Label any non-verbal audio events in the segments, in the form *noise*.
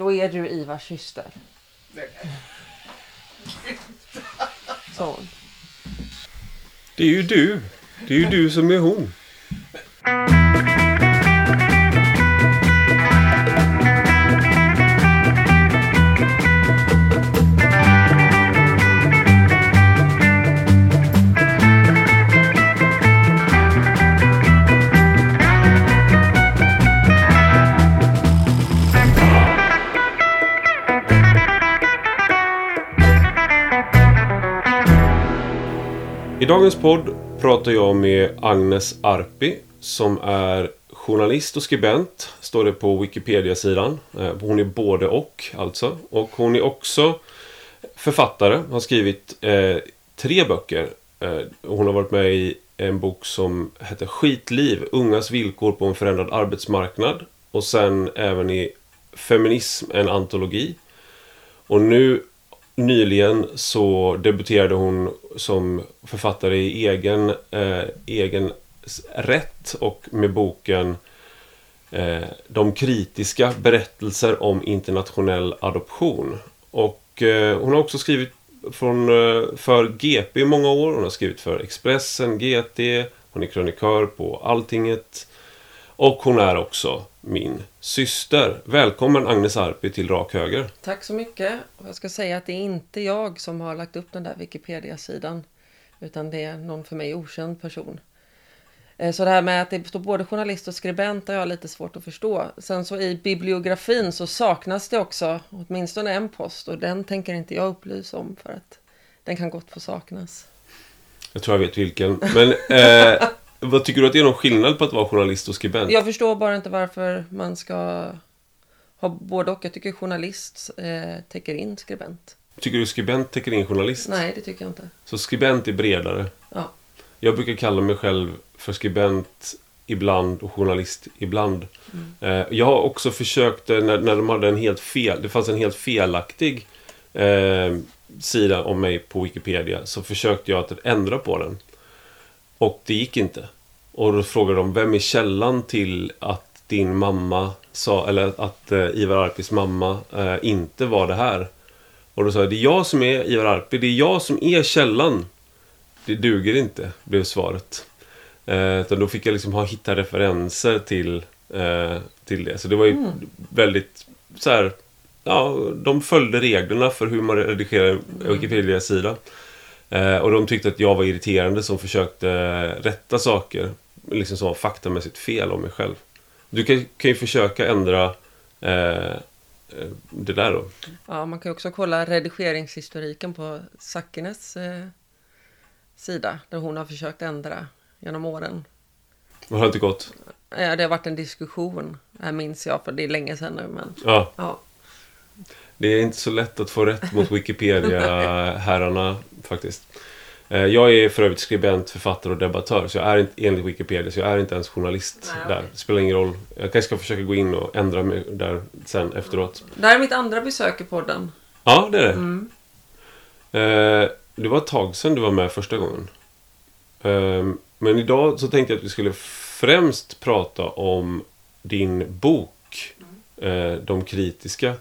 Då är du Ivars syster. Så. Det är ju du. Det är ju du som är hon. Dagens podd pratar jag med Agnes Arpi som är journalist och skribent, står det på Wikipedia-sidan. Eh, hon är både och, alltså. Och hon är också författare, har skrivit eh, tre böcker. Eh, hon har varit med i en bok som heter Skitliv, ungas villkor på en förändrad arbetsmarknad. Och sen även i Feminism, en antologi. Och nu nyligen så debuterade hon som författare i egen, eh, egen rätt och med boken eh, De kritiska berättelser om internationell adoption. Och eh, hon har också skrivit från, eh, för GP i många år. Hon har skrivit för Expressen, GT, hon är krönikör på Alltinget. Och hon är också min syster. Välkommen Agnes Arpi till Rak Höger. Tack så mycket. Jag ska säga att det är inte jag som har lagt upp den där Wikipedia-sidan. Utan det är någon för mig okänd person. Eh, Så det här med att det står både journalist och skribent har jag lite svårt att förstå. Sen så i bibliografin så saknas det också åtminstone en post och den tänker inte jag upplysa om för att den kan gott få saknas. Jag tror jag vet vilken. Men eh, *laughs* vad tycker du att det är någon skillnad på att vara journalist och skribent? Jag förstår bara inte varför man ska ha både och. Jag tycker journalist eh, täcker in skribent. Tycker du skribent täcker in journalist? Nej, det tycker jag inte. Så skribent är bredare. Ja. Jag brukar kalla mig själv för skribent ibland och journalist ibland. Eh, jag har också försökt, eh, när, när de hade en helt fel, det fanns en helt felaktig eh, sida om mig på Wikipedia, så försökte jag att ändra på den. Och det gick inte. Och då frågade de, vem är källan till att din mamma sa, eller att eh, Ivar Arpis mamma eh, inte var det här? Och då sa jag, det är jag som är Ivar Arpi, det är jag som är källan. Det duger inte, blev svaret. Eh, utan då fick jag liksom ha, hitta referenser till, eh, till det. Så det var ju väldigt så här, ja, de följde reglerna för hur man redigerar en Wikipedia-sida. Eh, och de tyckte att jag var irriterande som försökte rätta saker, liksom som var faktamässigt fel om mig själv. Du kan, kan ju försöka ändra eh, eh, det där då. Ja, man kan också kolla redigeringshistoriken på Sackines eh, sida. Där hon har försökt ändra genom åren. Det har inte gått. Eh, det har varit en diskussion. Det här minns jag för det är länge sedan nu. Men Ja. ja, Det är inte så lätt att få rätt mot Wikipedia-herrarna *laughs* faktiskt. Eh, Jag är för övrigt skribent, författare och debattör. Så jag är inte, enligt Wikipedia, så jag är inte ens journalist Nej, där. Det spelar ingen roll. Jag kanske ska försöka gå in och ändra mig där sen efteråt. det här är mitt andra besök i podden. Ja, det är det. Mm. Eh, Det var ett tag sedan du var med första gången. Eh, Men idag så tänkte jag att vi skulle främst prata om din bok. eh, De kritiska.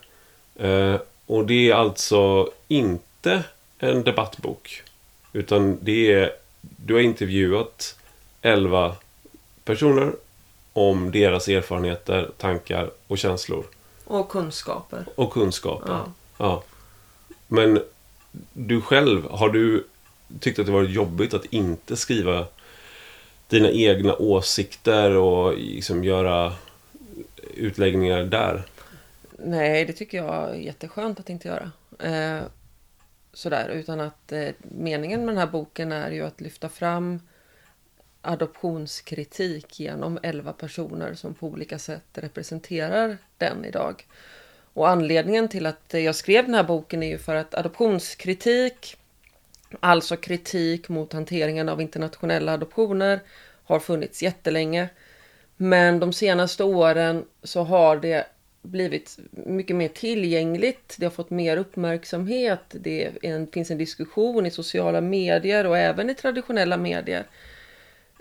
Eh, Och det är alltså inte en debattbok. Utan det är, du har intervjuat 11 personer om deras erfarenheter, tankar och känslor. Och kunskaper. Och kunskaper. Ja. Ja. Men du själv, har du tyckt att det varit jobbigt att inte skriva dina egna åsikter och liksom göra utläggningar där? Nej, det tycker jag är jätteskönt att inte göra. Eh, sådär, utan att eh, meningen med den här boken är ju att lyfta fram adoptionskritik genom 11 personer som på olika sätt representerar den idag. Och anledningen till att jag skrev den här boken är ju för att adoptionskritik, alltså kritik mot hanteringen av internationella adoptioner, har funnits jättelänge. Men de senaste åren så har det blivit mycket mer tillgängligt. Det har fått mer uppmärksamhet. Det en, finns en diskussion i sociala medier och även i traditionella medier.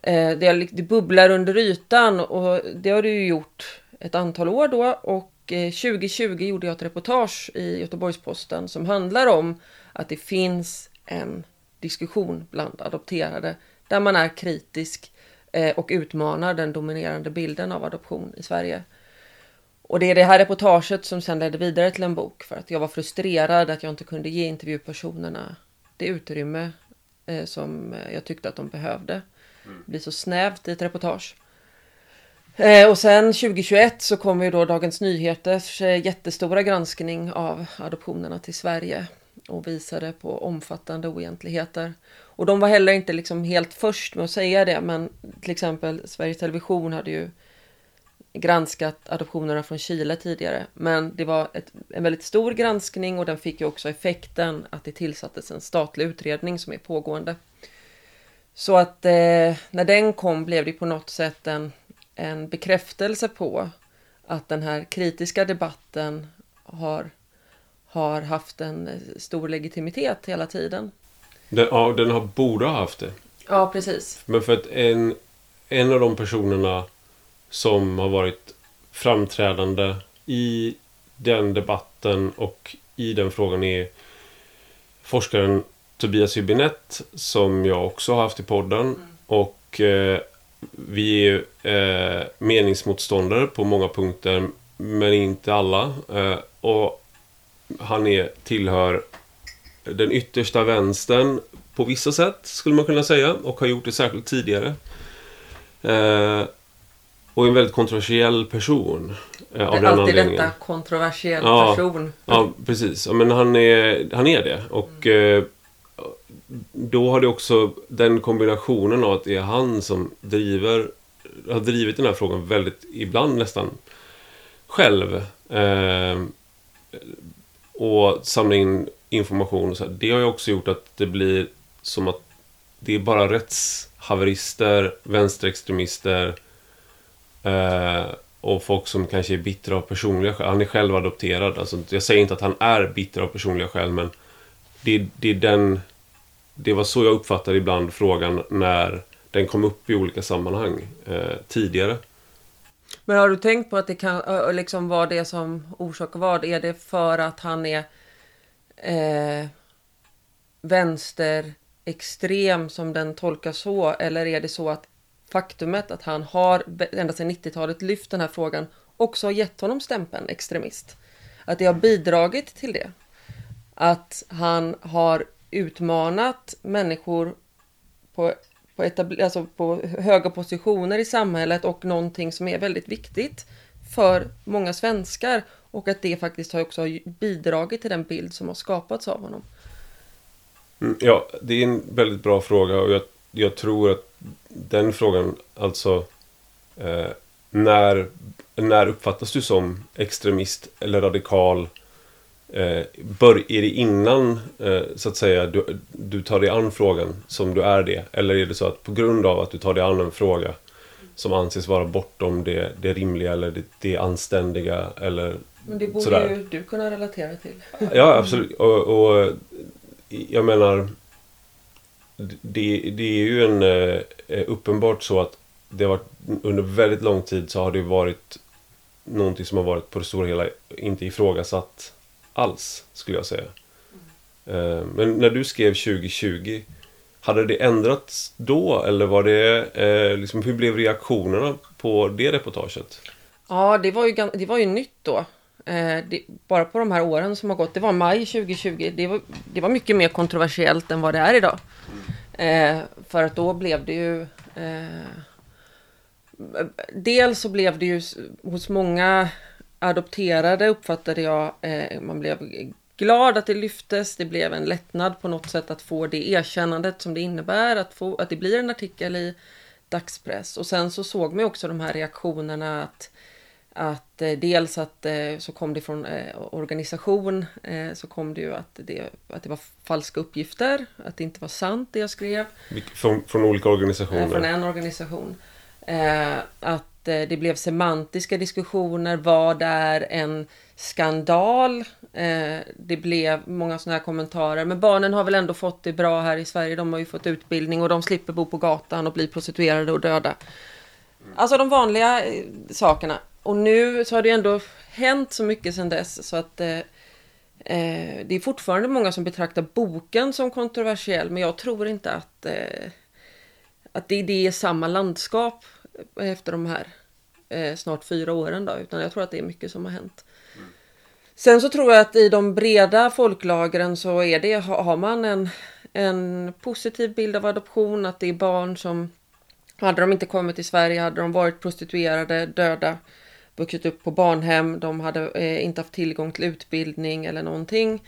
Eh, det, det bubblar under ytan och det har det ju gjort ett antal år då. Och eh, 2020 gjorde jag ett reportage i Göteborgs-Posten som handlar om att det finns en diskussion bland adopterade där man är kritisk eh, och utmanar den dominerande bilden av adoption i Sverige. Och det är det här reportaget som sen ledde vidare till en bok för att jag var frustrerad att jag inte kunde ge intervjupersonerna det utrymme eh, som jag tyckte att de behövde. Det blir så snävt i ett reportage. Eh, och sen 2021 så kom ju då Dagens Nyheters eh, jättestora granskning av adoptionerna till Sverige och visade på omfattande oegentligheter. Och de var heller inte liksom helt först med att säga det, men till exempel Sveriges Television hade ju granskat adoptionerna från Chile tidigare. Men det var ett, en väldigt stor granskning och den fick ju också effekten att det tillsattes en statlig utredning som är pågående. Så att eh, när den kom blev det på något sätt en, en bekräftelse på att den här kritiska debatten har, har haft en stor legitimitet hela tiden. Den, ja, den har, borde ha haft det. Ja, precis. Men för att en, en av de personerna som har varit framträdande i den debatten och i den frågan är forskaren Tobias Hübinette som jag också har haft i podden. Mm. Och eh, vi är eh, meningsmotståndare på många punkter men inte alla. Eh, och han är, tillhör den yttersta vänstern på vissa sätt skulle man kunna säga och har gjort det särskilt tidigare. Och en väldigt kontroversiell person. Eh, av det är alltid detta, kontroversiell ja, person. Ja, precis. Ja, men han är, han är det. Och mm. eh, då har det också den kombinationen av att det är han som driver, har drivit den här frågan väldigt, ibland nästan själv. Eh, och samla in information och så här. Det har ju också gjort att det blir som att det är bara rättshaverister, vänsterextremister eh, och folk som kanske är bittra av personliga skäl. Han är själv adopterad. Alltså, jag säger inte att han är bitter av personliga skäl men det, det är den det var så jag uppfattade ibland frågan när den kom upp i olika sammanhang eh, tidigare. Men har du tänkt på att det kan liksom vara det som orsakar vad? Är det för att han är eh, vänsterextrem som den tolkas så? Eller är det så att faktumet att han har ända sedan 90-talet lyft den här frågan också har gett honom stämpeln extremist? Att det har bidragit till det? Att han har utmanat människor på, på, alltså på höga positioner i samhället och någonting som är väldigt viktigt för många svenskar och att det faktiskt har också bidragit till den bild som har skapats av honom. Mm, ja, det är en väldigt bra fråga och jag, jag tror att den frågan, alltså eh, när, när uppfattas du som extremist eller radikal Eh, bör, är det innan eh, så att säga du, du tar dig an frågan som du är det? Eller är det så att på grund av att du tar dig an en fråga som anses vara bortom det, det rimliga eller det, det anständiga eller Men det borde sådär. ju du kunna relatera till. Ja, absolut. Och, och jag menar det, det är ju en eh, uppenbart så att det har varit under väldigt lång tid så har det varit någonting som har varit på det stora hela inte ifrågasatt alls, skulle jag säga. Mm. Men när du skrev 2020, hade det ändrats då? Eller var det, eh, liksom, hur blev reaktionerna på det reportaget? Ja, det var ju, det var ju nytt då. Eh, det, bara på de här åren som har gått, det var maj 2020, det var, det var mycket mer kontroversiellt än vad det är idag. Eh, för att då blev det ju... Eh, dels så blev det ju hos många adopterade uppfattade jag, eh, man blev glad att det lyftes. Det blev en lättnad på något sätt att få det erkännandet som det innebär att, få, att det blir en artikel i dagspress. Och sen så såg man också de här reaktionerna att, att eh, dels att eh, så kom det från eh, organisation så kom det ju att det, att det var falska uppgifter, att det inte var sant det jag skrev. Från, från olika organisationer? Från en organisation. att det blev semantiska diskussioner. Vad är en skandal? Det blev många sådana här kommentarer. Men barnen har väl ändå fått det bra här i Sverige. De har ju fått utbildning och de slipper bo på gatan och bli prostituerade och döda. Alltså de vanliga sakerna. Och nu så har det ändå hänt så mycket sedan dess så att eh, eh, det är fortfarande många som betraktar boken som kontroversiell men jag tror inte att, eh, att det, det är samma landskap efter de här eh, snart fyra åren då, utan jag tror att det är mycket som har hänt. Sen så tror jag att i de breda folklagren så är det, har man en, en positiv bild av adoption, att det är barn som hade de inte kommit till Sverige hade de varit prostituerade, döda, vuxit upp på barnhem, de hade eh, inte haft tillgång till utbildning eller någonting.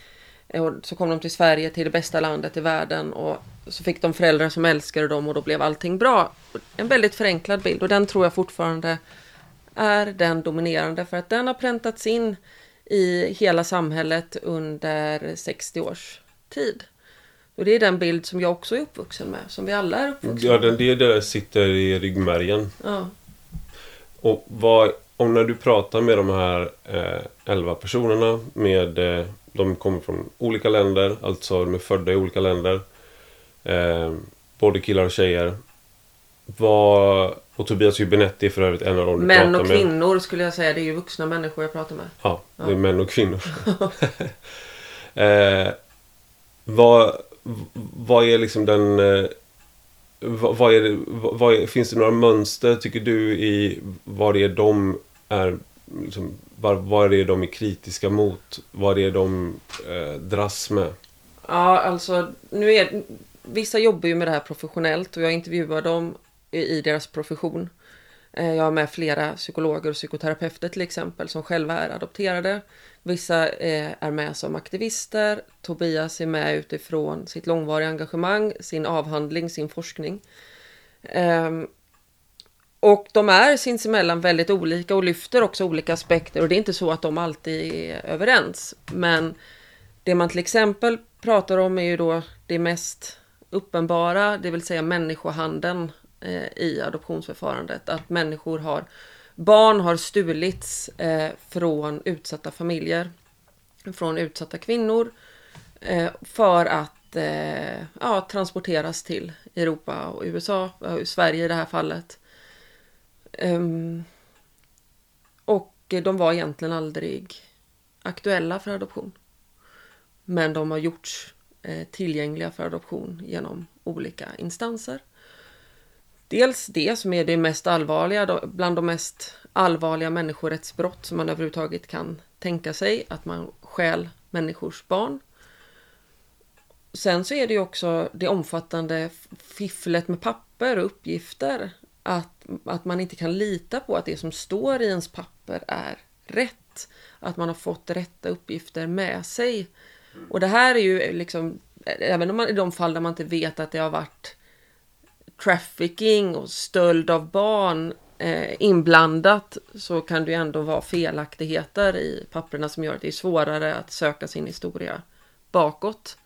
Och så kom de till Sverige, till det bästa landet i världen och så fick de föräldrar som älskade dem och då blev allting bra. En väldigt förenklad bild och den tror jag fortfarande är den dominerande för att den har präntats in i hela samhället under 60 års tid. Och det är den bild som jag också är uppvuxen med, som vi alla är uppvuxna med. Ja, den, det där sitter i ryggmärgen. Ja. Och vad, om när du pratar med de här eh, 11 personerna, med, eh, de kommer från olika länder, alltså de är födda i olika länder. Eh, både killar och tjejer. Vad, och Tobias Hübinette är för övrigt en av dem du Män pratar och med. kvinnor skulle jag säga. Det är ju vuxna människor jag pratar med. Ja, det är män och kvinnor. *laughs* *laughs* eh, vad, vad är liksom den... Eh, vad, vad är det, vad är, finns det några mönster, tycker du, i vad det är de är... Liksom, vad, vad är det de är kritiska mot? Vad är det de eh, dras med? Ja, alltså nu är Vissa jobbar ju med det här professionellt och jag intervjuar dem i deras profession. Eh, jag har med flera psykologer och psykoterapeuter till exempel som själva är adopterade. Vissa eh, är med som aktivister. Tobias är med utifrån sitt långvariga engagemang, sin avhandling, sin forskning. Ehm, och de är sinsemellan väldigt olika och lyfter också olika aspekter och det är inte så att de alltid är överens. Men det man till exempel pratar om är ju då det mest uppenbara, det vill säga människohandeln eh, i adoptionsförfarandet. Att människor har, barn har stulits eh, från utsatta familjer, från utsatta kvinnor eh, för att eh, ja, transporteras till Europa och USA, eh, Sverige i det här fallet. Um, och de var egentligen aldrig aktuella för adoption. Men de har gjorts Eh, tillgängliga för adoption genom olika instanser. Dels det som är det mest allvarliga, bland de mest allvarliga människorättsbrott som man överhuvudtaget kan tänka sig, att man stjäl människors barn. Sen så är det ju också det omfattande fifflet med papper och uppgifter. Att, att man inte kan lita på att det som står i ens papper är rätt. Att man har fått rätta uppgifter med sig och det här är ju liksom, även om man, i de fall där man inte vet att det har varit trafficking och stöld av barn eh, inblandat så kan det ju ändå vara felaktigheter i papperna som gör att det är svårare att söka sin historia bakåt.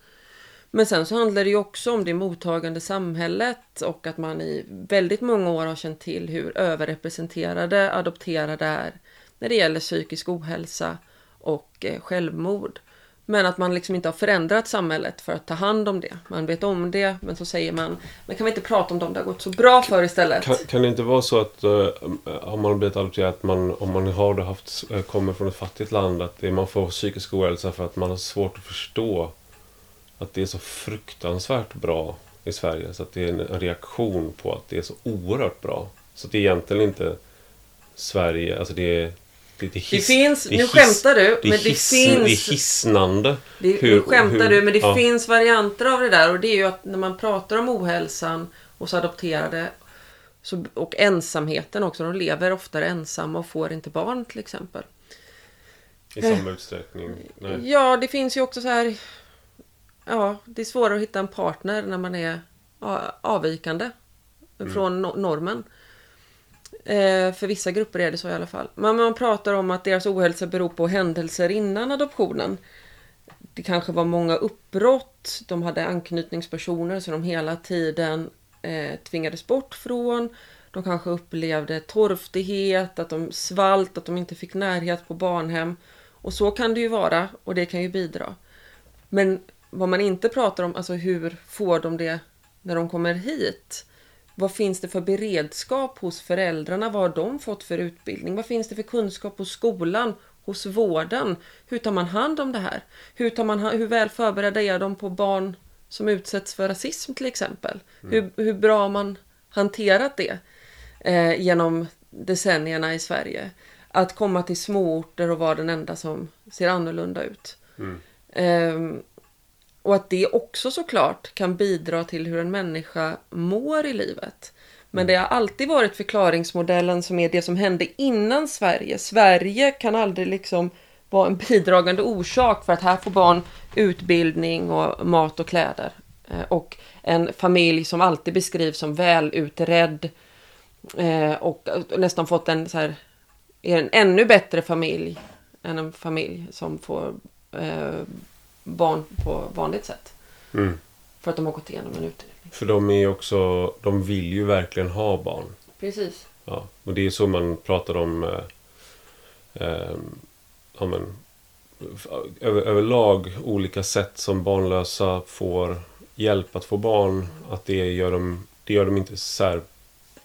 Men sen så handlar det ju också om det mottagande samhället och att man i väldigt många år har känt till hur överrepresenterade adopterade är när det gäller psykisk ohälsa och eh, självmord. Men att man liksom inte har förändrat samhället för att ta hand om det. Man vet om det, men så säger man Men kan vi inte prata om dem det har gått så bra för istället? Kan, kan det inte vara så att uh, om man har blivit adopterad, att man, om man har haft, eh, kommer från ett fattigt land, att det, man får psykisk ohälsa för att man har svårt att förstå att det är så fruktansvärt bra i Sverige. Så att det är en reaktion på att det är så oerhört bra. Så att det är egentligen inte Sverige, alltså det är det, hiss, det finns, det nu skämtar du, men det hiss, finns... Det är hisnande. Det, hur, nu skämtar hur, du, men det ja. finns varianter av det där. Och det är ju att när man pratar om ohälsan hos adopterade så, och ensamheten också. De lever oftare ensamma och får inte barn till exempel. I samma utsträckning? Nej. Ja, det finns ju också så här... Ja, det är svårare att hitta en partner när man är avvikande mm. från normen. Eh, för vissa grupper är det så i alla fall. Men man pratar om att deras ohälsa beror på händelser innan adoptionen. Det kanske var många uppbrott, de hade anknytningspersoner som de hela tiden eh, tvingades bort från. De kanske upplevde torftighet, att de svalt, att de inte fick närhet på barnhem. Och så kan det ju vara och det kan ju bidra. Men vad man inte pratar om, alltså hur får de det när de kommer hit? Vad finns det för beredskap hos föräldrarna? Vad har de fått för utbildning? Vad finns det för kunskap hos skolan? Hos vården? Hur tar man hand om det här? Hur, tar man, hur väl förberedda är de på barn som utsätts för rasism till exempel? Mm. Hur, hur bra har man hanterat det eh, genom decennierna i Sverige? Att komma till småorter och vara den enda som ser annorlunda ut. Mm. Eh, och att det också såklart kan bidra till hur en människa mår i livet. Men mm. det har alltid varit förklaringsmodellen som är det som hände innan Sverige. Sverige kan aldrig liksom vara en bidragande orsak för att här får barn utbildning och mat och kläder. Eh, och en familj som alltid beskrivs som välutredd eh, och nästan fått en så här, är en ännu bättre familj än en familj som får eh, barn på vanligt sätt. Mm. För att de har gått igenom en utredning. För de är också, de vill ju verkligen ha barn. Precis. Ja, och det är så man pratar om eh, eh, ja, men, över, överlag olika sätt som barnlösa får hjälp att få barn. Att det gör dem, det gör dem inte så här,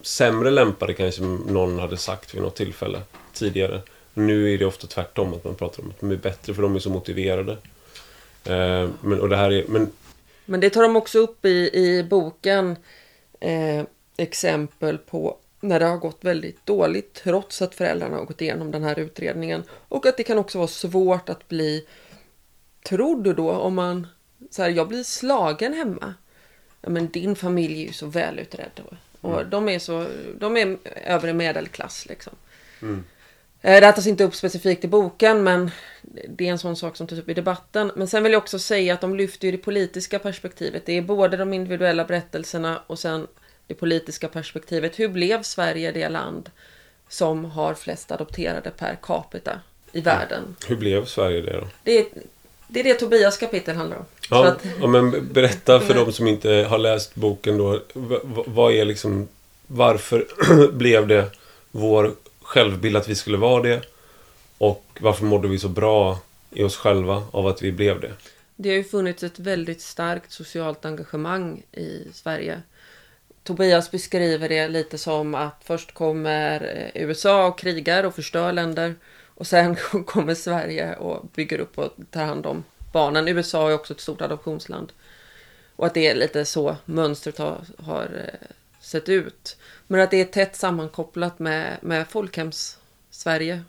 sämre lämpade kanske någon hade sagt vid något tillfälle tidigare. Nu är det ofta tvärtom, att man pratar om att de är bättre för de är så motiverade. Eh, men, och det här är, men... men det tar de också upp i, i boken eh, exempel på när det har gått väldigt dåligt trots att föräldrarna har gått igenom den här utredningen. Och att det kan också vara svårt att bli trodd då om man så här, jag blir slagen hemma. Ja, men din familj är ju så välutredd. Och mm. de är så, de är övre medelklass liksom. Mm. Eh, det tas inte upp specifikt i boken men det är en sån sak som tas upp i debatten. Men sen vill jag också säga att de lyfter ju det politiska perspektivet. Det är både de individuella berättelserna och sen det politiska perspektivet. Hur blev Sverige det land som har flest adopterade per capita i världen? Hur blev Sverige det då? Det är det är det Tobias kapitel handlar om. Ja, att... ja men berätta för *laughs* de som inte har läst boken då. Vad är liksom... Varför *clears throat* blev det vår självbild att vi skulle vara det? Och varför mådde vi så bra i oss själva av att vi blev det? Det har ju funnits ett väldigt starkt socialt engagemang i Sverige. Tobias beskriver det lite som att först kommer eh, USA och krigar och förstör länder. Och sen *laughs* kommer Sverige och bygger upp och tar hand om barnen. USA är också ett stort adoptionsland. Och att det är lite så mönstret har, har eh, sett ut. Men att det är tätt sammankopplat med, med folkhems-Sverige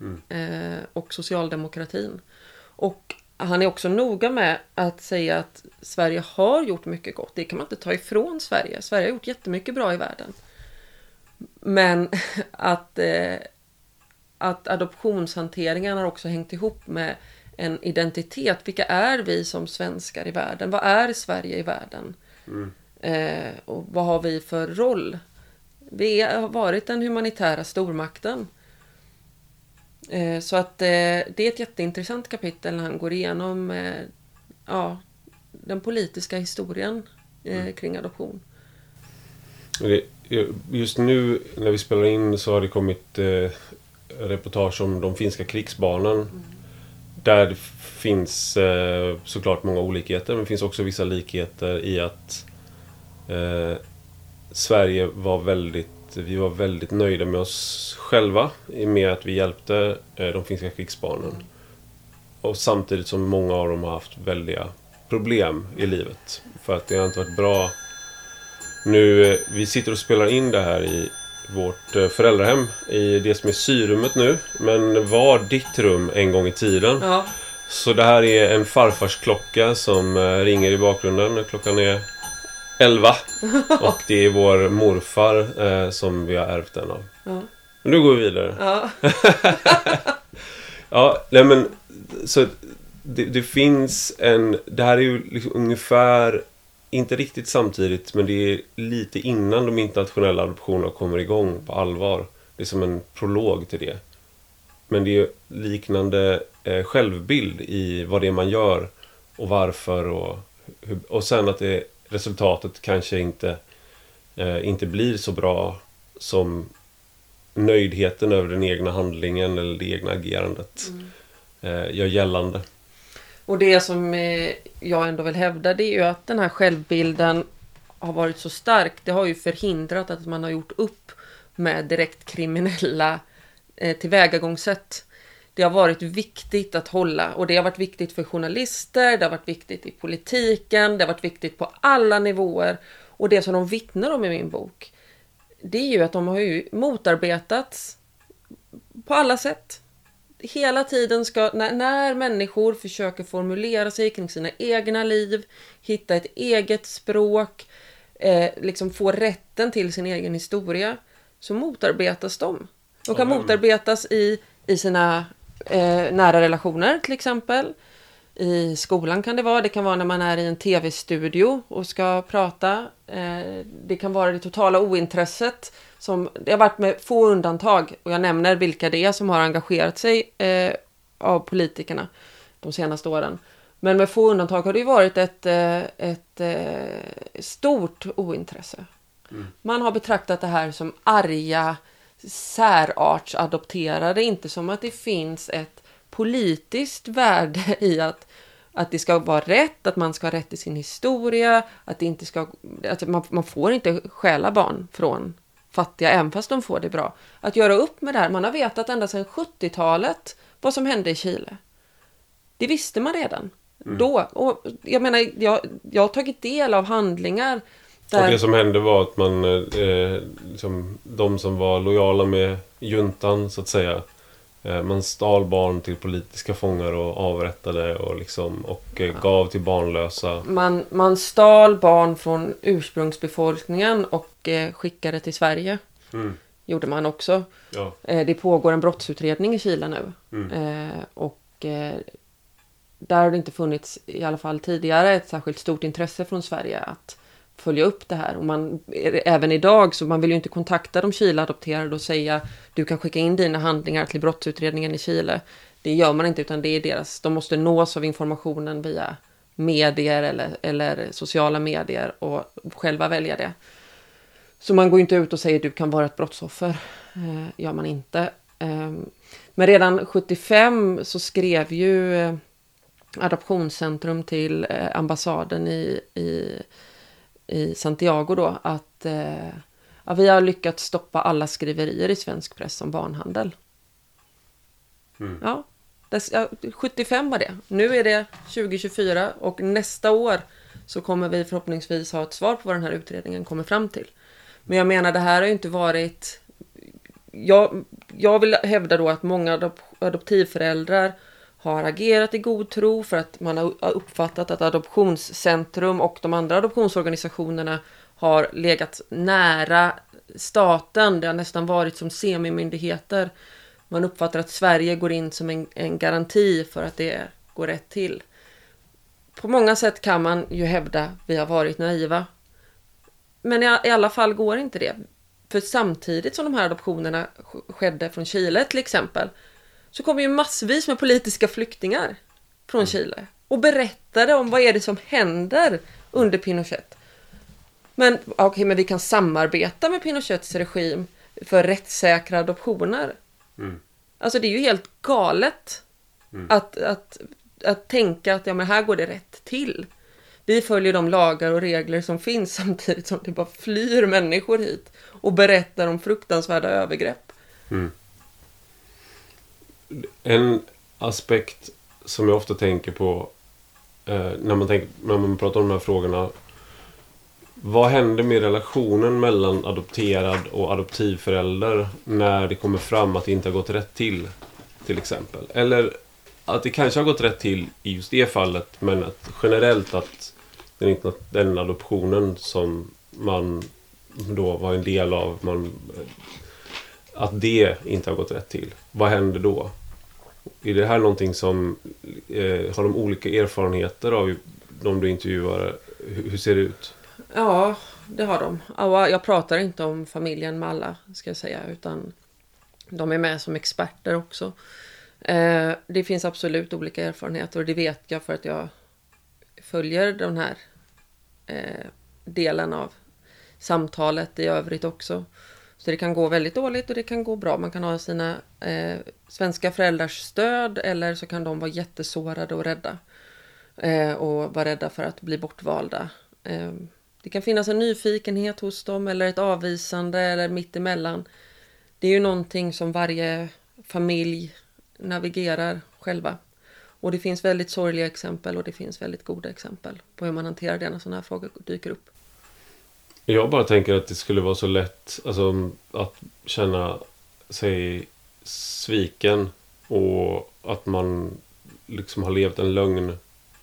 mm. eh, och socialdemokratin. Och han är också noga med att säga att Sverige har gjort mycket gott. Det kan man inte ta ifrån Sverige. Sverige har gjort jättemycket bra i världen. Men *laughs* att, eh, att adoptionshanteringen har också hängt ihop med en identitet. Vilka är vi som svenskar i världen? Vad är Sverige i världen? Mm. Eh, och vad har vi för roll? Vi har varit den humanitära stormakten. Eh, så att eh, det är ett jätteintressant kapitel när han går igenom eh, ja, den politiska historien eh, mm. kring adoption. Just nu när vi spelar in så har det kommit eh, reportage om de finska krigsbarnen. Mm. Där finns såklart många olikheter men det finns också vissa likheter i att eh, Sverige var väldigt vi var väldigt nöjda med oss själva med att vi hjälpte eh, de finska krigsbarnen. Och samtidigt som många av dem har haft väldiga problem i livet. För att det har inte varit bra. Nu, eh, vi sitter och spelar in det här i vårt eh, föräldrahem i det som är syrummet nu. Men var ditt rum en gång i tiden. Ja. Så det här är en farfars klocka som ringer i bakgrunden. Klockan är 11. Och det är vår morfar eh, som vi har ärvt den av. Ja. Nu går vi vidare. Ja, *laughs* ja nej men så det, det, finns en... Det här är ju liksom ungefär inte riktigt samtidigt, men det är lite innan de internationella adoptionerna kommer igång på allvar. Det är som en prolog till det. Men det är liknande eh, självbild i vad det är man gör och varför och, och sen att det, resultatet kanske inte, eh, inte blir så bra som nöjdheten över den egna handlingen eller det egna agerandet mm. eh, gör gällande. Och det som eh, jag ändå vill hävda det är ju att den här självbilden har varit så stark, det har ju förhindrat att man har gjort upp med direkt kriminella eh, tillvägagångssätt. Det har varit viktigt att hålla och det har varit viktigt för journalister, det har varit viktigt i politiken, det har varit viktigt på alla nivåer. Och det som de vittnar om i min bok, det är ju att de har ju motarbetats på alla sätt. Hela tiden ska, när, när människor försöker formulera sig kring sina egna liv, hitta ett eget språk, eh, liksom få rätten till sin egen historia, så motarbetas de. De kan motarbetas i, i sina eh, nära relationer till exempel. I skolan kan det vara, det kan vara när man är i en tv-studio och ska prata. Eh, det kan vara det totala ointresset. Som, det har varit med få undantag och jag nämner vilka det är som har engagerat sig eh, av politikerna de senaste åren. Men med få undantag har det ju varit ett, eh, ett eh, stort ointresse. Man har betraktat det här som arga särartsadopterade, inte som att det finns ett politiskt värde *laughs* i att, att det ska vara rätt, att man ska ha rätt till sin historia, att det inte ska, att man, man får inte stjäla barn från fattiga, även fast de får det bra. Att göra upp med det här, man har vetat ända sedan 70-talet vad som hände i Chile. Det visste man redan då. Och jag menar, jag, jag har tagit del av handlingar där... Och det som hände var att man, eh, liksom, de som var lojala med juntan så att säga. Eh, man stal barn till politiska fångar och avrättade och, liksom, och eh, gav till barnlösa. Man, man stal barn från ursprungsbefolkningen och eh, skickade till Sverige. Mm. Gjorde man också. Ja. Eh, det pågår en brottsutredning i Chile nu. Mm. Eh, och eh, där har det inte funnits, i alla fall tidigare, ett särskilt stort intresse från Sverige att följa upp det här. Och man, även idag, så man vill ju inte kontakta de Chile-adopterade och säga du kan skicka in dina handlingar till brottsutredningen i Chile. Det gör man inte, utan det är deras, de måste nås av informationen via medier eller, eller sociala medier och själva välja det. Så man går inte ut och säger du kan vara ett brottsoffer. Eh, gör man inte. Eh, men redan 75 så skrev ju eh, Adoptionscentrum till eh, ambassaden i, i, i Santiago då att eh, ja, vi har lyckats stoppa alla skriverier i svensk press om barnhandel. Mm. Ja, dess, ja, 75 var det. Nu är det 2024 och nästa år så kommer vi förhoppningsvis ha ett svar på vad den här utredningen kommer fram till. Men jag menar, det här har ju inte varit... Jag, jag vill hävda då att många adop adoptivföräldrar har agerat i god tro för att man har uppfattat att Adoptionscentrum och de andra adoptionsorganisationerna har legat nära staten. Det har nästan varit som semimyndigheter. Man uppfattar att Sverige går in som en, en garanti för att det går rätt till. På många sätt kan man ju hävda vi har varit naiva. Men i, i alla fall går inte det. För samtidigt som de här adoptionerna skedde från Chile till exempel så kom ju massvis med politiska flyktingar från Chile och berättade om vad är det som händer under Pinochet. Men okej, men vi kan samarbeta med Pinochets regim för rättssäkra adoptioner. Mm. Alltså det är ju helt galet att, att, att tänka att ja, men här går det rätt till. Vi följer de lagar och regler som finns *laughs* samtidigt som det bara flyr människor hit och berättar om fruktansvärda övergrepp. En aspekt som jag ofta tänker på eh, när, man tänker, när man pratar om de här frågorna. Vad händer med relationen mellan adopterad och adoptivförälder när det kommer fram att det inte har gått rätt till? Till exempel. Eller att det kanske har gått rätt till i just det fallet men att generellt att den, den adoptionen som man då var en del av man, att det inte har gått rätt till. Vad händer då? Är det här någonting som eh, har de olika erfarenheter av de du intervjuar? Hur, hur ser det ut? Ja, det har de. Jag pratar inte om familjen med alla, ska jag säga, utan de är med som experter också. Eh, Det finns absolut olika erfarenheter och det vet jag för att jag följer den här eh, delen av samtalet i övrigt också. Så det kan gå väldigt dåligt och det kan gå bra. Man kan ha sina eh, svenska föräldrars stöd eller så kan de vara jättesårade och rädda. Eh, och vara rädda för att bli bortvalda. Eh, det kan finnas en nyfikenhet hos dem eller ett avvisande eller mittemellan. Det är ju någonting som varje familj navigerar själva. Och det finns väldigt sorgliga exempel och det finns väldigt goda exempel på hur man hanterar det när sådana här frågor dyker upp. Jag bara tänker att det skulle vara så lätt alltså, att känna sig sviken och att man liksom har levt en lögn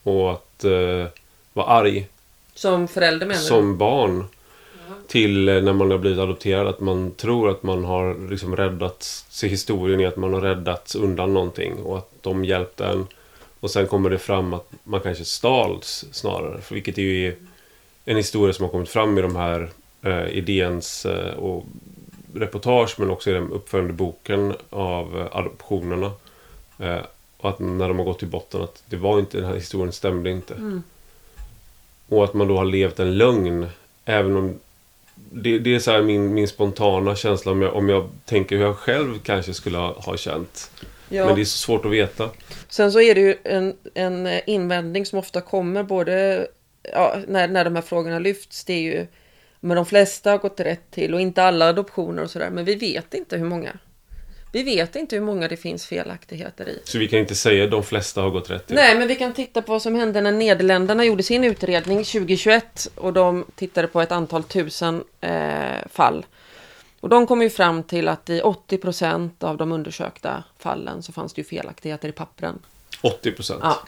och att eh, vara arg. Som förälder menar du? Som barn. Till eh, när man har blivit adopterad. Att man tror att man har liksom räddats. Se historien i att man har räddats undan någonting. Och att de hjälpte en. Och sen kommer det fram att man kanske stals snarare. För vilket är ju en historia som har kommit fram i de här eh, idéns eh, och reportage men också i den uppföljande boken av eh, adoptionerna. Eh, och att när de har gått till botten att det var inte, den här historien stämde inte. Mm. Och att man då har levt en lögn. Även om det, det är så min, min spontana känsla om jag, om jag tänker hur jag själv kanske skulle ha, ha känt. Ja. Men det är så svårt att veta. Sen så är det ju en, en invändning som ofta kommer både ja, när, när de här frågorna lyfts. Det är ju men de flesta har gått rätt till och inte alla adoptioner och sådär. Men vi vet inte hur många. Vi vet inte hur många det finns felaktigheter i. Så vi kan inte säga att de flesta har gått rätt till. Nej, men vi kan titta på vad som hände när Nederländerna gjorde sin utredning 2021 och de tittade på ett antal tusen eh, fall. Och de kom ju fram till att i 80 procent av de undersökta fallen så fanns det ju felaktigheter i pappren. 80 procent? Ja.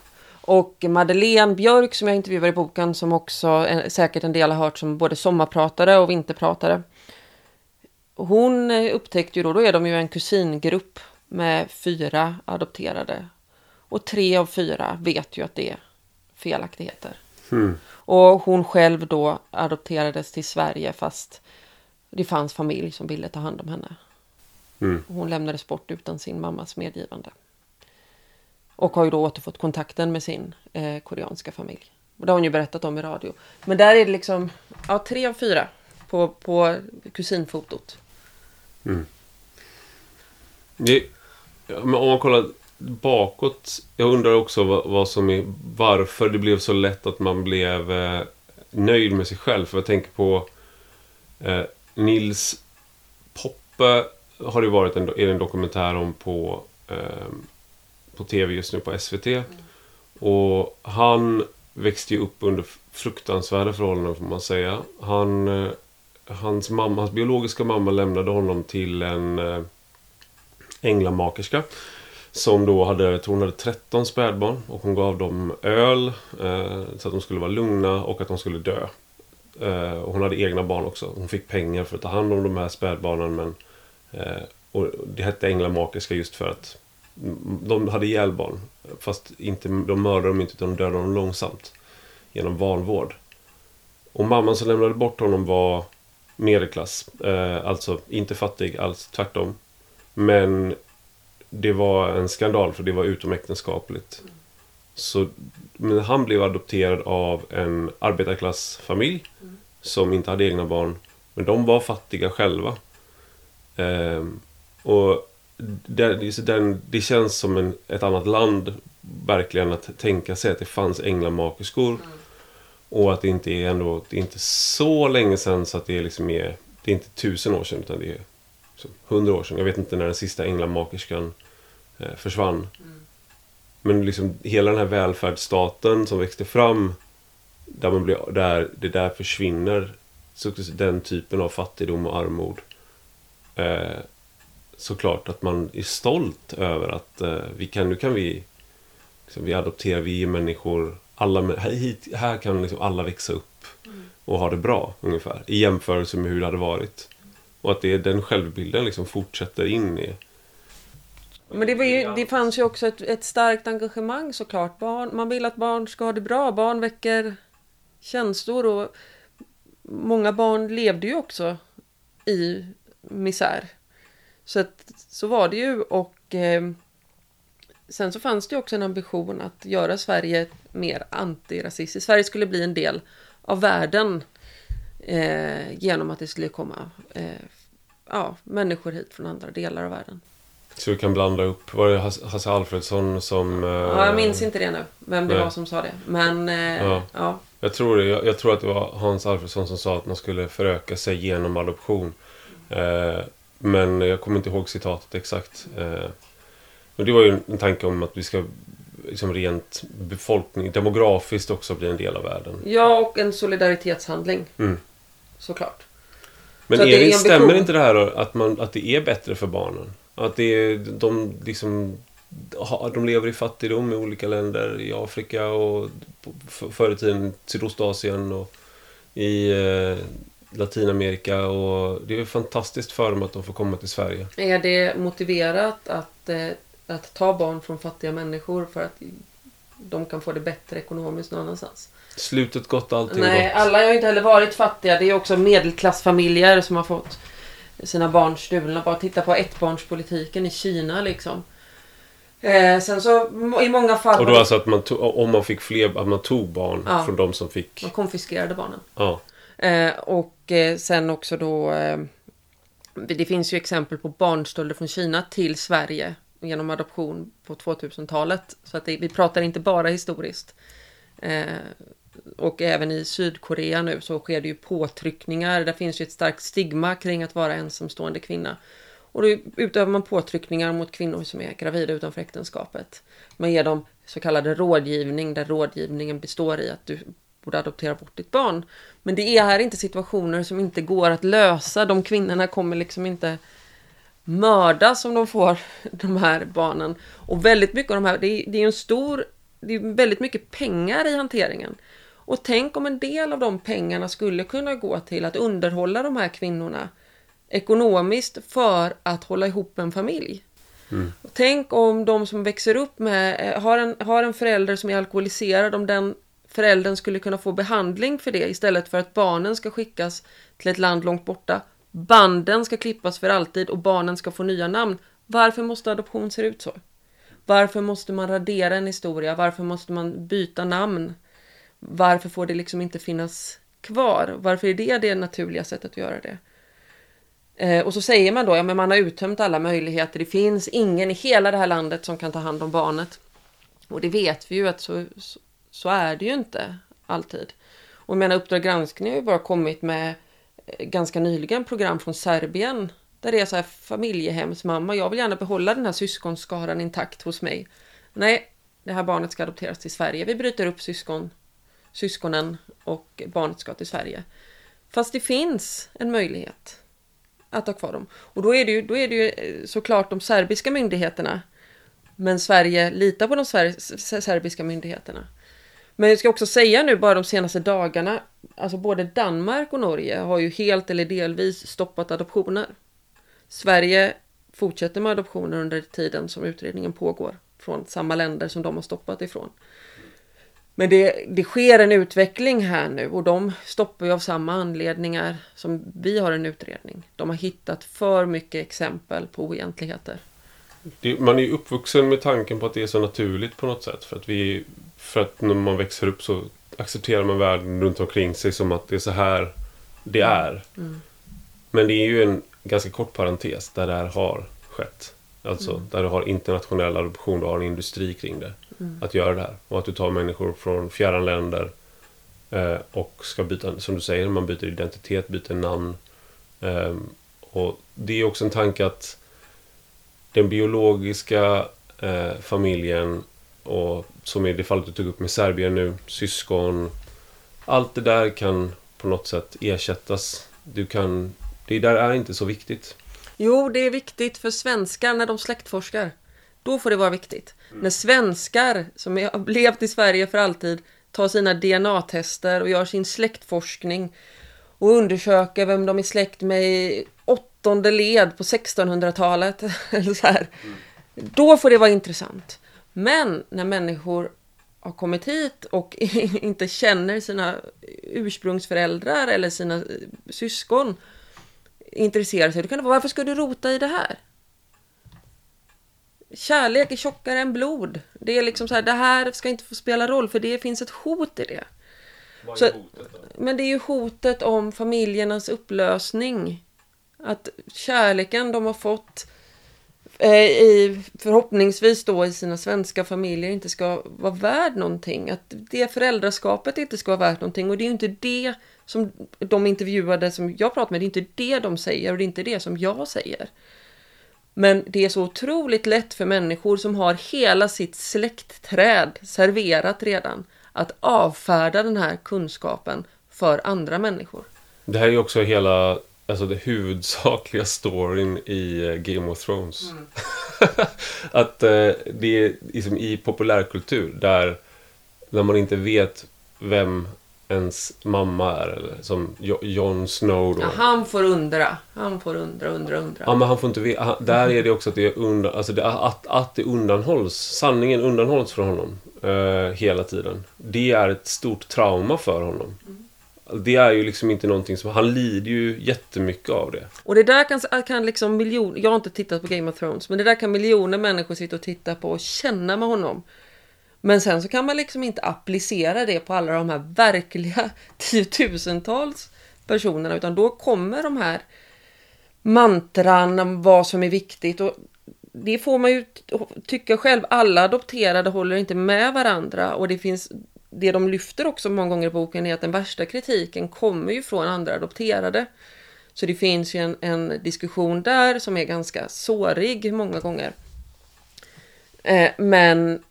Och Madeleine Björk som jag intervjuar i boken som också säkert en del har hört som både sommarpratare och vinterpratare. Hon eh, upptäckte ju då, då är de ju en kusingrupp med fyra adopterade. Och tre av fyra vet ju att det är felaktigheter. Mm. Och hon själv då adopterades till Sverige fast det fanns familj som ville ta hand om henne. Mm. Hon lämnades bort utan sin mammas medgivande. Och har ju då återfått kontakten med sin eh, koreanska familj. Och det har hon ju berättat om i radio. Men där är det liksom ja, tre av fyra på, på kusinfotot. Mm. Det, om man kollar bakåt. Jag undrar också vad, vad, som är, varför det blev så lätt att man blev eh, nöjd med sig själv. För jag tänker på eh, Nils Poppe har det varit en, är det en dokumentär om på, eh, på tv just nu på SVT. Mm. Och han växte ju upp under fruktansvärda förhållanden får man säga. Han, eh, hans, mamma, hans biologiska mamma lämnade honom till en eh, änglamakerska. Som då hade, jag tror hon hade 13 spädbarn och hon gav dem öl eh, så att de skulle vara lugna och att de skulle dö. Eh, och hon hade egna barn också. Hon fick pengar för att ta hand om de här spädbarnen men eh, och det hette änglamakerska just för att de hade ihjäl barn. Fast inte, de mördade dem inte utan de dödade dem långsamt. Genom vanvård. Och mamman som lämnade bort honom var medelklass. Eh, alltså inte fattig alls, tvärtom. Men det var en skandal för det var utomäktenskapligt. Så, men han blev adopterad av en arbetarklassfamilj mm. som inte hade egna barn. Men de var fattiga själva. Eh, och det, den, det känns som en, ett annat land verkligen att tänka sig att det fanns änglamakerskor. Mm. Och att det inte är ändå, det är inte så länge sedan så att det är liksom är, det är inte tusen år sedan utan det är hundra år sedan. Jag vet inte när den sista änglamakerskan eh, försvann. Mm. Men liksom hela den här välfärdsstaten som växte fram där, man blir, där det där försvinner den typen av fattigdom och armod. Eh, såklart att man är stolt över att eh, vi kan, nu kan vi liksom, vi adopterar, vi är människor alla, hit, här kan liksom alla växa upp mm. och ha det bra ungefär i jämförelse med hur det hade varit. Och att det, är den självbilden liksom fortsätter in i... Men det, var ju, det fanns ju också ett, ett starkt engagemang såklart. Barn, man vill att barn ska ha det bra. Barn väcker känslor och många barn levde ju också i misär. Så att, så var det ju och eh, sen så fanns det också en ambition att göra Sverige mer antirasistiskt. Sverige skulle bli en del av världen eh, genom att det skulle komma eh, ja, människor hit från andra delar av världen. Så vi kan blanda upp, var det Hasse Alfredsson som... Eh... Ja, jag minns inte det nu, vem det Nej. var som sa det. Men, eh, ja. ja. Jag tror, det, jag, jag tror att det var Hans Alfredsson som sa att man skulle föröka sig genom adoption. Eh, men jag kommer inte ihåg citatet exakt. Eh, men det var ju en tanke om att vi ska liksom rent befolkning, demografiskt också bli en del av världen. Ja, och en solidaritetshandling. Mm. Såklart. Men Så det är en stämmer inte det här att, man, att det är bättre för barnen? Att det är, de liksom de lever i fattigdom i olika länder i Afrika och förr i tiden Sydostasien och i eh, Latinamerika och det är fantastiskt för dem att de får komma till Sverige. Är det motiverat att, eh, att ta barn från fattiga människor för att de kan få det bättre ekonomiskt någon annanstans? Slutet gott, allting Nej, gott. alla har ju inte heller varit fattiga. Det är också medelklassfamiljer som har fått sina barn stulna. Bara titta på ettbarnspolitiken i Kina liksom. Eh, sen så i många fall... Och då alltså att man tog, om man fick fler, att man tog barn Ja. från de som fick... Man konfiskerade barnen. Ja. Eh, och eh, sen också då... Eh, det finns ju exempel på barnstölder från Kina till Sverige genom adoption på 2000-talet. Så att det, vi pratar inte bara historiskt. Eh, och även i Sydkorea nu så sker det ju påtryckningar. Där finns ju ett starkt stigma kring att vara ensamstående kvinna. Och då utövar man påtryckningar mot kvinnor som är gravida utanför äktenskapet. Man ger dem så kallade rådgivning där rådgivningen består i att du borde adoptera bort ditt barn. Men det är här inte situationer som inte går att lösa. De kvinnorna kommer liksom inte mördas om de får *laughs* de här barnen. Och väldigt mycket av de här, det är, det är en stor, det är väldigt mycket pengar i hanteringen. Och tänk om en del av de pengarna skulle kunna gå till att underhålla de här kvinnorna ekonomiskt för att hålla ihop en familj. Och Tänk om de som växer upp med, eh, har en, har en förälder som är alkoholiserad, om den föräldern skulle kunna få behandling för det istället för att barnen ska skickas till ett land långt borta. Banden ska klippas för alltid och barnen ska få nya namn. Varför måste adoption se ut så? Varför måste man radera en historia? Varför måste man byta namn? Varför får det liksom inte finnas kvar? Varför är det det naturliga sättet att göra det? Eh, och så säger man då, ja men man har uttömt alla möjligheter. Det finns ingen i hela det här landet som kan ta hand om barnet. Och det vet vi ju att så, så, så är det ju inte alltid. Och jag menar Uppdrag granskning har ju bara kommit med eh, ganska nyligen program från Serbien. Där det är så här familjehemsmamma, jag vill gärna behålla den här syskonskaran intakt hos mig. Nej, det här barnet ska adopteras till Sverige. Vi bryter upp syskon, syskonen och barnet ska till Sverige. Fast det finns en möjlighet att ha kvar dem. Och då är det ju, då är det ju eh, såklart de serbiska myndigheterna. Men Sverige litar på de ser serbiska myndigheterna. Men jag ska också säga nu bara de senaste dagarna, alltså både Danmark och Norge har ju helt eller delvis stoppat adoptioner. Sverige fortsätter med adoptioner under tiden som utredningen pågår från samma länder som de har stoppat ifrån. Men det, det sker en utveckling här nu och de stoppar ju av samma anledningar som vi har en utredning. De har hittat för mycket exempel på oegentligheter. Det, man är uppvuxen med tanken på att det är så naturligt på något sätt. För att, vi, för att när man växer upp så accepterar man världen runt omkring sig som att det är så här det är. Men det är ju en ganska kort parentes där det här har skett. Alltså där du har internationell adoption, du har en industri kring det. Att göra det här. Och att du tar människor från fjärran länder eh, och ska byta, som du säger, man byter identitet, byter namn. Ehm, och det är också en tanke att den biologiska eh, familjen och som i det fallet du tog upp med Serbien nu, syskon. Allt det där kan på något sätt ersättas. Du kan, det där är inte så viktigt. Jo, det är viktigt för svenskar när de släktforskar. Då får det vara viktigt. När svenskar som har levt i Sverige för alltid tar sina DNA-tester och gör sin släktforskning och undersöker vem de är släkt med i åttonde led på 1600-talet. *laughs* Eller så här. Då får det vara intressant. Men när människor har kommit hit och *laughs* inte känner sina ursprungsföräldrar eller sina syskon intresserar sig, då kan det vara varför ska du rota i det här? Kärlek är tjockare än blod. Det är liksom så här, det här ska inte få spela roll för det finns ett hot i det. Så- Men det är ju hotet om familjernas upplösning. Att kärleken de har fått eh, i, förhoppningsvis då i sina svenska familjer inte ska vara värd någonting. Att det föräldraskapet inte ska vara värt någonting och det är ju inte det som de intervjuade som jag pratar med, det är inte det de säger och det är inte det som jag säger. Men det är så otroligt lätt för människor som har hela sitt släktträd serverat redan att avfärda den här kunskapen för andra människor. Det här är ju också hela, alltså det huvudsakliga storyn i eh, Game of Thrones. Mm. *laughs* att eh, det är liksom i populärkultur där när man inte vet vem ens mamma är. Eller som Jon Snow då. Ja, han får undra. Han får undra, undra, undra. Ja, men han får inte veta. Där är det också att det, är undan, alltså det, att, att det undanhålls. Sanningen undanhålls från honom. Eh, hela tiden. Det är ett stort trauma för honom. Mm. Det är ju liksom inte någonting som... Han lider ju jättemycket av det. Och det där kan, kan liksom miljoner... Jag har inte tittat på Game of Thrones. Men det där kan miljoner människor sitta och titta på och känna med honom. Men sen så kan man liksom inte applicera det på alla de här verkliga *laughs* tiotusentals personerna utan då kommer de här mantran om vad som är viktigt och det får man ju tycka själv. Alla adopterade håller inte med varandra och det finns det de lyfter också många gånger i boken är att den värsta kritiken kommer ju från andra adopterade. Så det finns ju en, en diskussion där som är ganska sårig många gånger. Eh, men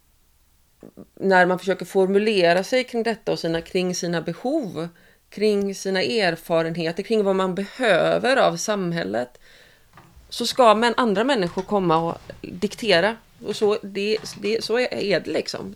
när man försöker formulera sig kring detta och sina, kring sina behov, kring sina erfarenheter, kring vad man behöver av samhället, så ska men andra människor komma och diktera. Och så, det, det, så är det liksom.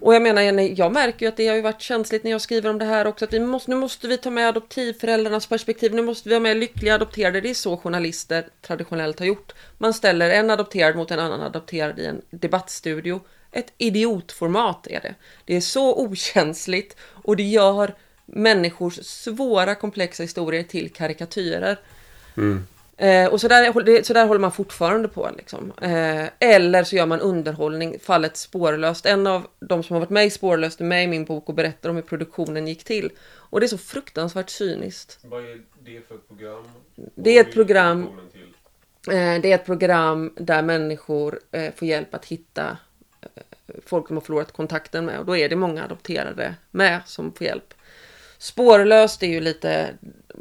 Och jag menar, Jenny, jag märker ju att det har ju varit känsligt när jag skriver om det här också, att vi måste, nu måste vi ta med adoptivföräldrarnas perspektiv, nu måste vi ha med lyckliga adopterade. Det är så journalister traditionellt har gjort. Man ställer en adopterad mot en annan adopterad i en debattstudio ett idiotformat är det. Det är så okänsligt och det gör människors svåra komplexa historier till karikatyrer. Mm. Eh, och så där, så där håller man fortfarande på. Liksom. Eh, eller så gör man underhållning, fallet spårlöst. En av de som har varit med i Spårlöst är med i min bok och berättar om hur produktionen gick till. Och det är så fruktansvärt cyniskt. Vad är det för program? Det är ett program, eh, det är ett program där människor eh, får hjälp att hitta folk som har förlorat kontakten med och då är det många adopterade med som får hjälp. Spårlöst är ju lite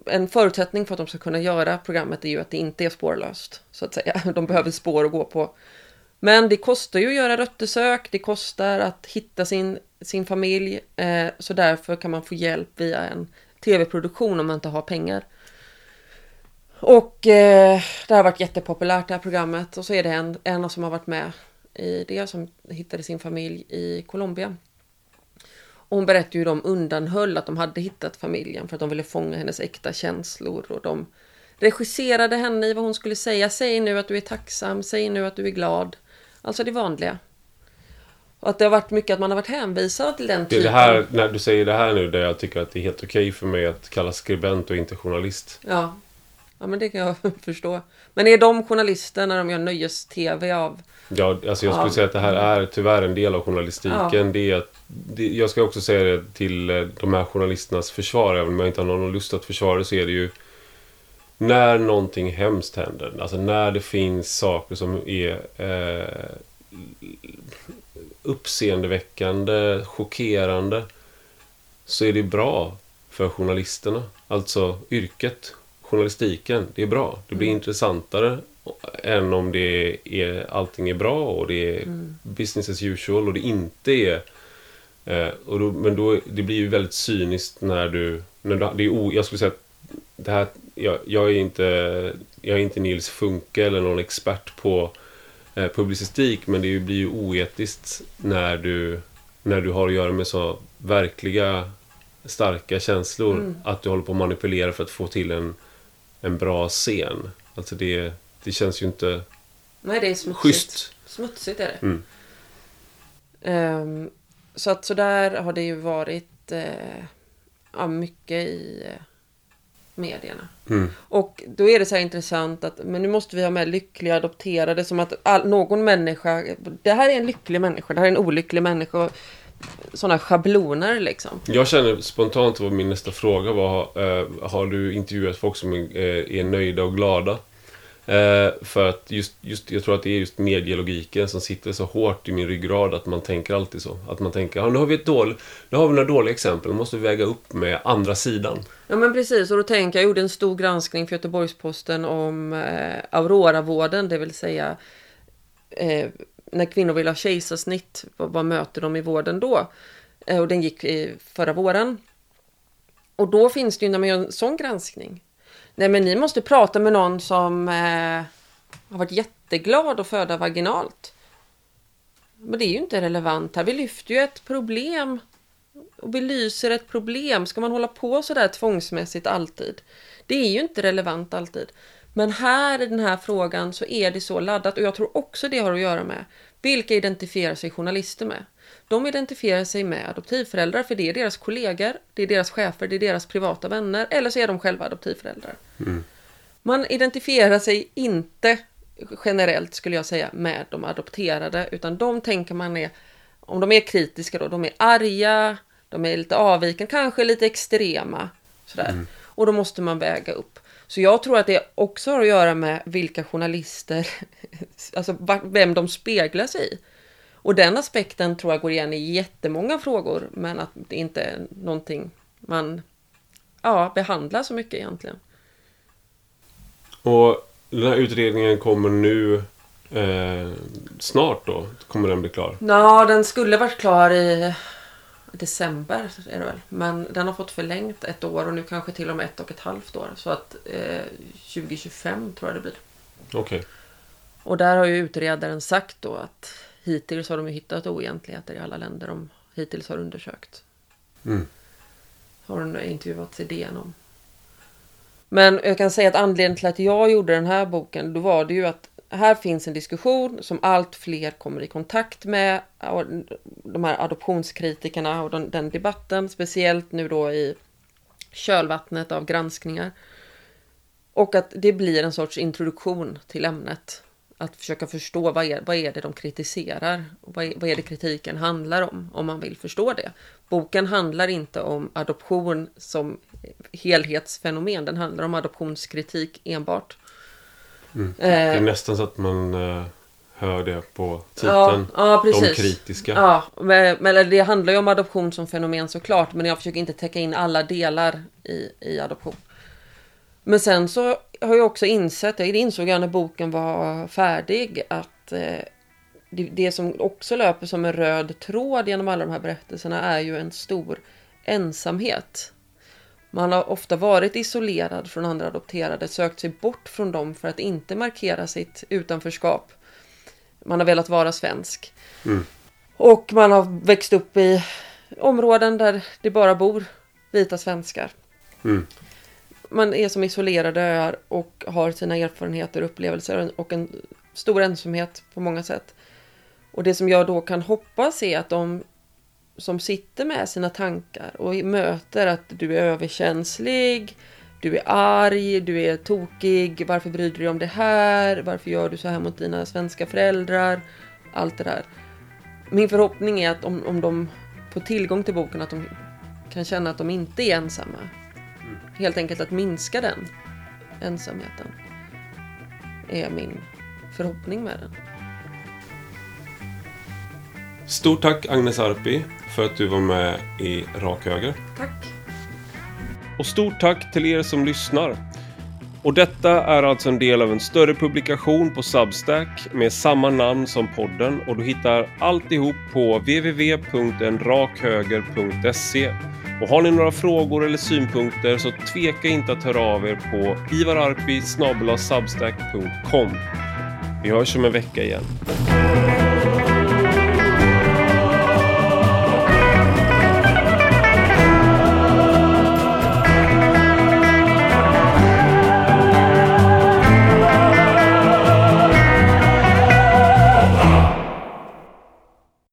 en förutsättning för att de ska kunna göra programmet är ju att det inte är spårlöst så att säga. *laughs* De behöver spår att gå på. Men det kostar ju att göra röttersök, det kostar att hitta sin, sin familj, eh, så därför kan man få hjälp via en tv-produktion om man inte har pengar. Och eh, det har varit jättepopulärt det här programmet och så är det en, en som har varit med i det som hittade sin familj i Colombia. Och hon berättade hur de undanhöll att de hade hittat familjen för att de ville fånga hennes äkta känslor och de regisserade henne i vad hon skulle säga. Säg nu att du är tacksam, säg nu att du är glad. Alltså det vanliga. Och att det har varit mycket att man har varit hänvisad till den typen. Det, här, när du säger det här nu där jag tycker att det är helt okej för mig att kalla skribent och inte journalist. Ja. Ja men det kan jag *laughs* förstå. Men är de journalister när de gör nöjes-tv av Ja, alltså jag skulle ja. säga att det här är tyvärr en del av journalistiken. Ja. Det är att, det, jag ska också säga det till eh, de här journalisternas försvar, även om jag inte har någon lust att försvara det, så är det ju när någonting hemskt händer, alltså när det finns saker som är eh, uppseendeväckande, chockerande, så är det bra för journalisterna. Alltså yrket, journalistiken, det är bra. Det blir mm. intressantare än om det är, allting är bra och det är mm. business as usual och det inte är eh, och då, Men då, det blir ju väldigt cyniskt när du... När du det är o, jag skulle säga att det här, jag, jag, är inte, jag är inte Nils Funke eller någon expert på eh, publicistik men det blir ju oetiskt när du, när du har att göra med så verkliga starka känslor mm. att du håller på att manipulera för att få till en, en bra scen. Alltså det det känns ju inte Nej, det är smutsigt. schysst. Smutsigt är det. Mm. Um, så att så där har det ju varit uh, ja, mycket i uh, medierna. Mm. Och då är det så här intressant att men nu måste vi ha med lyckliga adopterade som att all, någon människa, det här är en lycklig människa, det här är en olycklig människa. Sådana schabloner liksom. Jag känner spontant vad min nästa fråga var. Uh, har du intervjuat folk som är, är nöjda och glada? Eh, för att just, just, jag tror att det är just medielogiken som sitter så hårt i min ryggrad att man tänker alltid så. Att man tänker, ja, nu har vi ett dåligt, nu har vi några dåliga exempel, nu måste vi väga upp med andra sidan. Ja men precis, och då tänker jag, jag gjorde en stor granskning för Göteborgs-Posten om eh, Aurora-vården, det vill säga eh, när kvinnor vill ha kejsarsnitt, vad, vad möter de i vården då? Eh, och den gick i förra våren. Och då finns det ju, när man gör en sån granskning, nej men ni måste prata med någon som eh, har varit jätteglad att föda vaginalt. Men det är ju inte relevant här. Vi lyfter ju ett problem och belyser ett problem. Ska man hålla på sådär tvångsmässigt alltid? Det är ju inte relevant alltid. Men här i den här frågan så är det så laddat och jag tror också det har att göra med vilka identifierar sig journalister med. De identifierar sig med adoptivföräldrar för det är deras kollegor, det är deras chefer, det är deras privata vänner eller så är de själva adoptivföräldrar. Mm. Man identifierar sig inte generellt skulle jag säga med de adopterade utan de tänker man är, om de är kritiska då, de är arga, de är lite avvikande, kanske lite extrema. Sådär. Mm. Och då måste man väga upp. Så jag tror att det också har att göra med vilka journalister, *laughs* alltså vem de speglar sig i. Och den aspekten tror jag går igen i jättemånga frågor, men att det inte är någonting man ja, behandlar så mycket egentligen. Och den här utredningen kommer nu eh, snart då? Kommer den bli klar? Ja, den skulle varit klar i december är det väl. Men den har fått förlängt ett år och nu kanske till och med ett och ett halvt år. Så att eh, 2025 tror jag det blir. Okej. Okay. Och där har ju utredaren sagt då att hittills har de hittat oegentligheter i alla länder de hittills har undersökt. Mm. Har hon intervjuat DN om. Men jag kan säga att anledningen till att jag gjorde den här boken, då var det ju att här finns en diskussion som allt fler kommer i kontakt med. De här adoptionskritikerna och den, den debatten, speciellt nu då i kölvattnet av granskningar. Och att det blir en sorts introduktion till ämnet. Att försöka förstå vad är, vad är det de kritiserar? Vad är, vad är det kritiken handlar om? Om man vill förstå det. Boken handlar inte om adoption som helhetsfenomen. Den handlar om adoptionskritik enbart. Mm. Det är nästan så att man uh, hör det på titeln. Ja, ja, De kritiska. Ja, men, men det handlar ju om adoption som fenomen såklart. Men jag försöker inte täcka in alla delar i, i adoption. Men sen så har jag också insett, det insåg jag när boken var färdig, att eh, det, det, som också löper som en röd tråd genom alla de här berättelserna är ju en stor ensamhet. Man har ofta varit isolerad från andra adopterade, sökt sig bort från dem för att inte markera sitt utanförskap. Man har velat vara svensk. Mm. Och man har växt upp i områden där det bara bor vita svenskar. Mm. Man är som isolerade öar och har sina erfarenheter och upplevelser och en stor ensamhet på många sätt. Och det som jag då kan hoppas är att de som sitter med sina tankar och möter att du är överkänslig, du är arg, du är tokig, varför bryr du dig om det här, varför gör du så här mot dina svenska föräldrar, allt det där. Min förhoppning är att om, om de får tillgång till boken att de kan känna att de inte är ensamma. Mm. Helt enkelt att minska den ensamheten är min förhoppning med den. Stort tack Agnes Arpi för att du var med i Rak Höger. Tack. Och stort tack till er som lyssnar. Och detta är alltså en del av en större publikation på Substack med samma namn som podden och du hittar alltihop på www.enrakhöger.se. Och har ni några frågor eller synpunkter så tveka inte att höra av er på ivararpi Vi hörs om en vecka igen.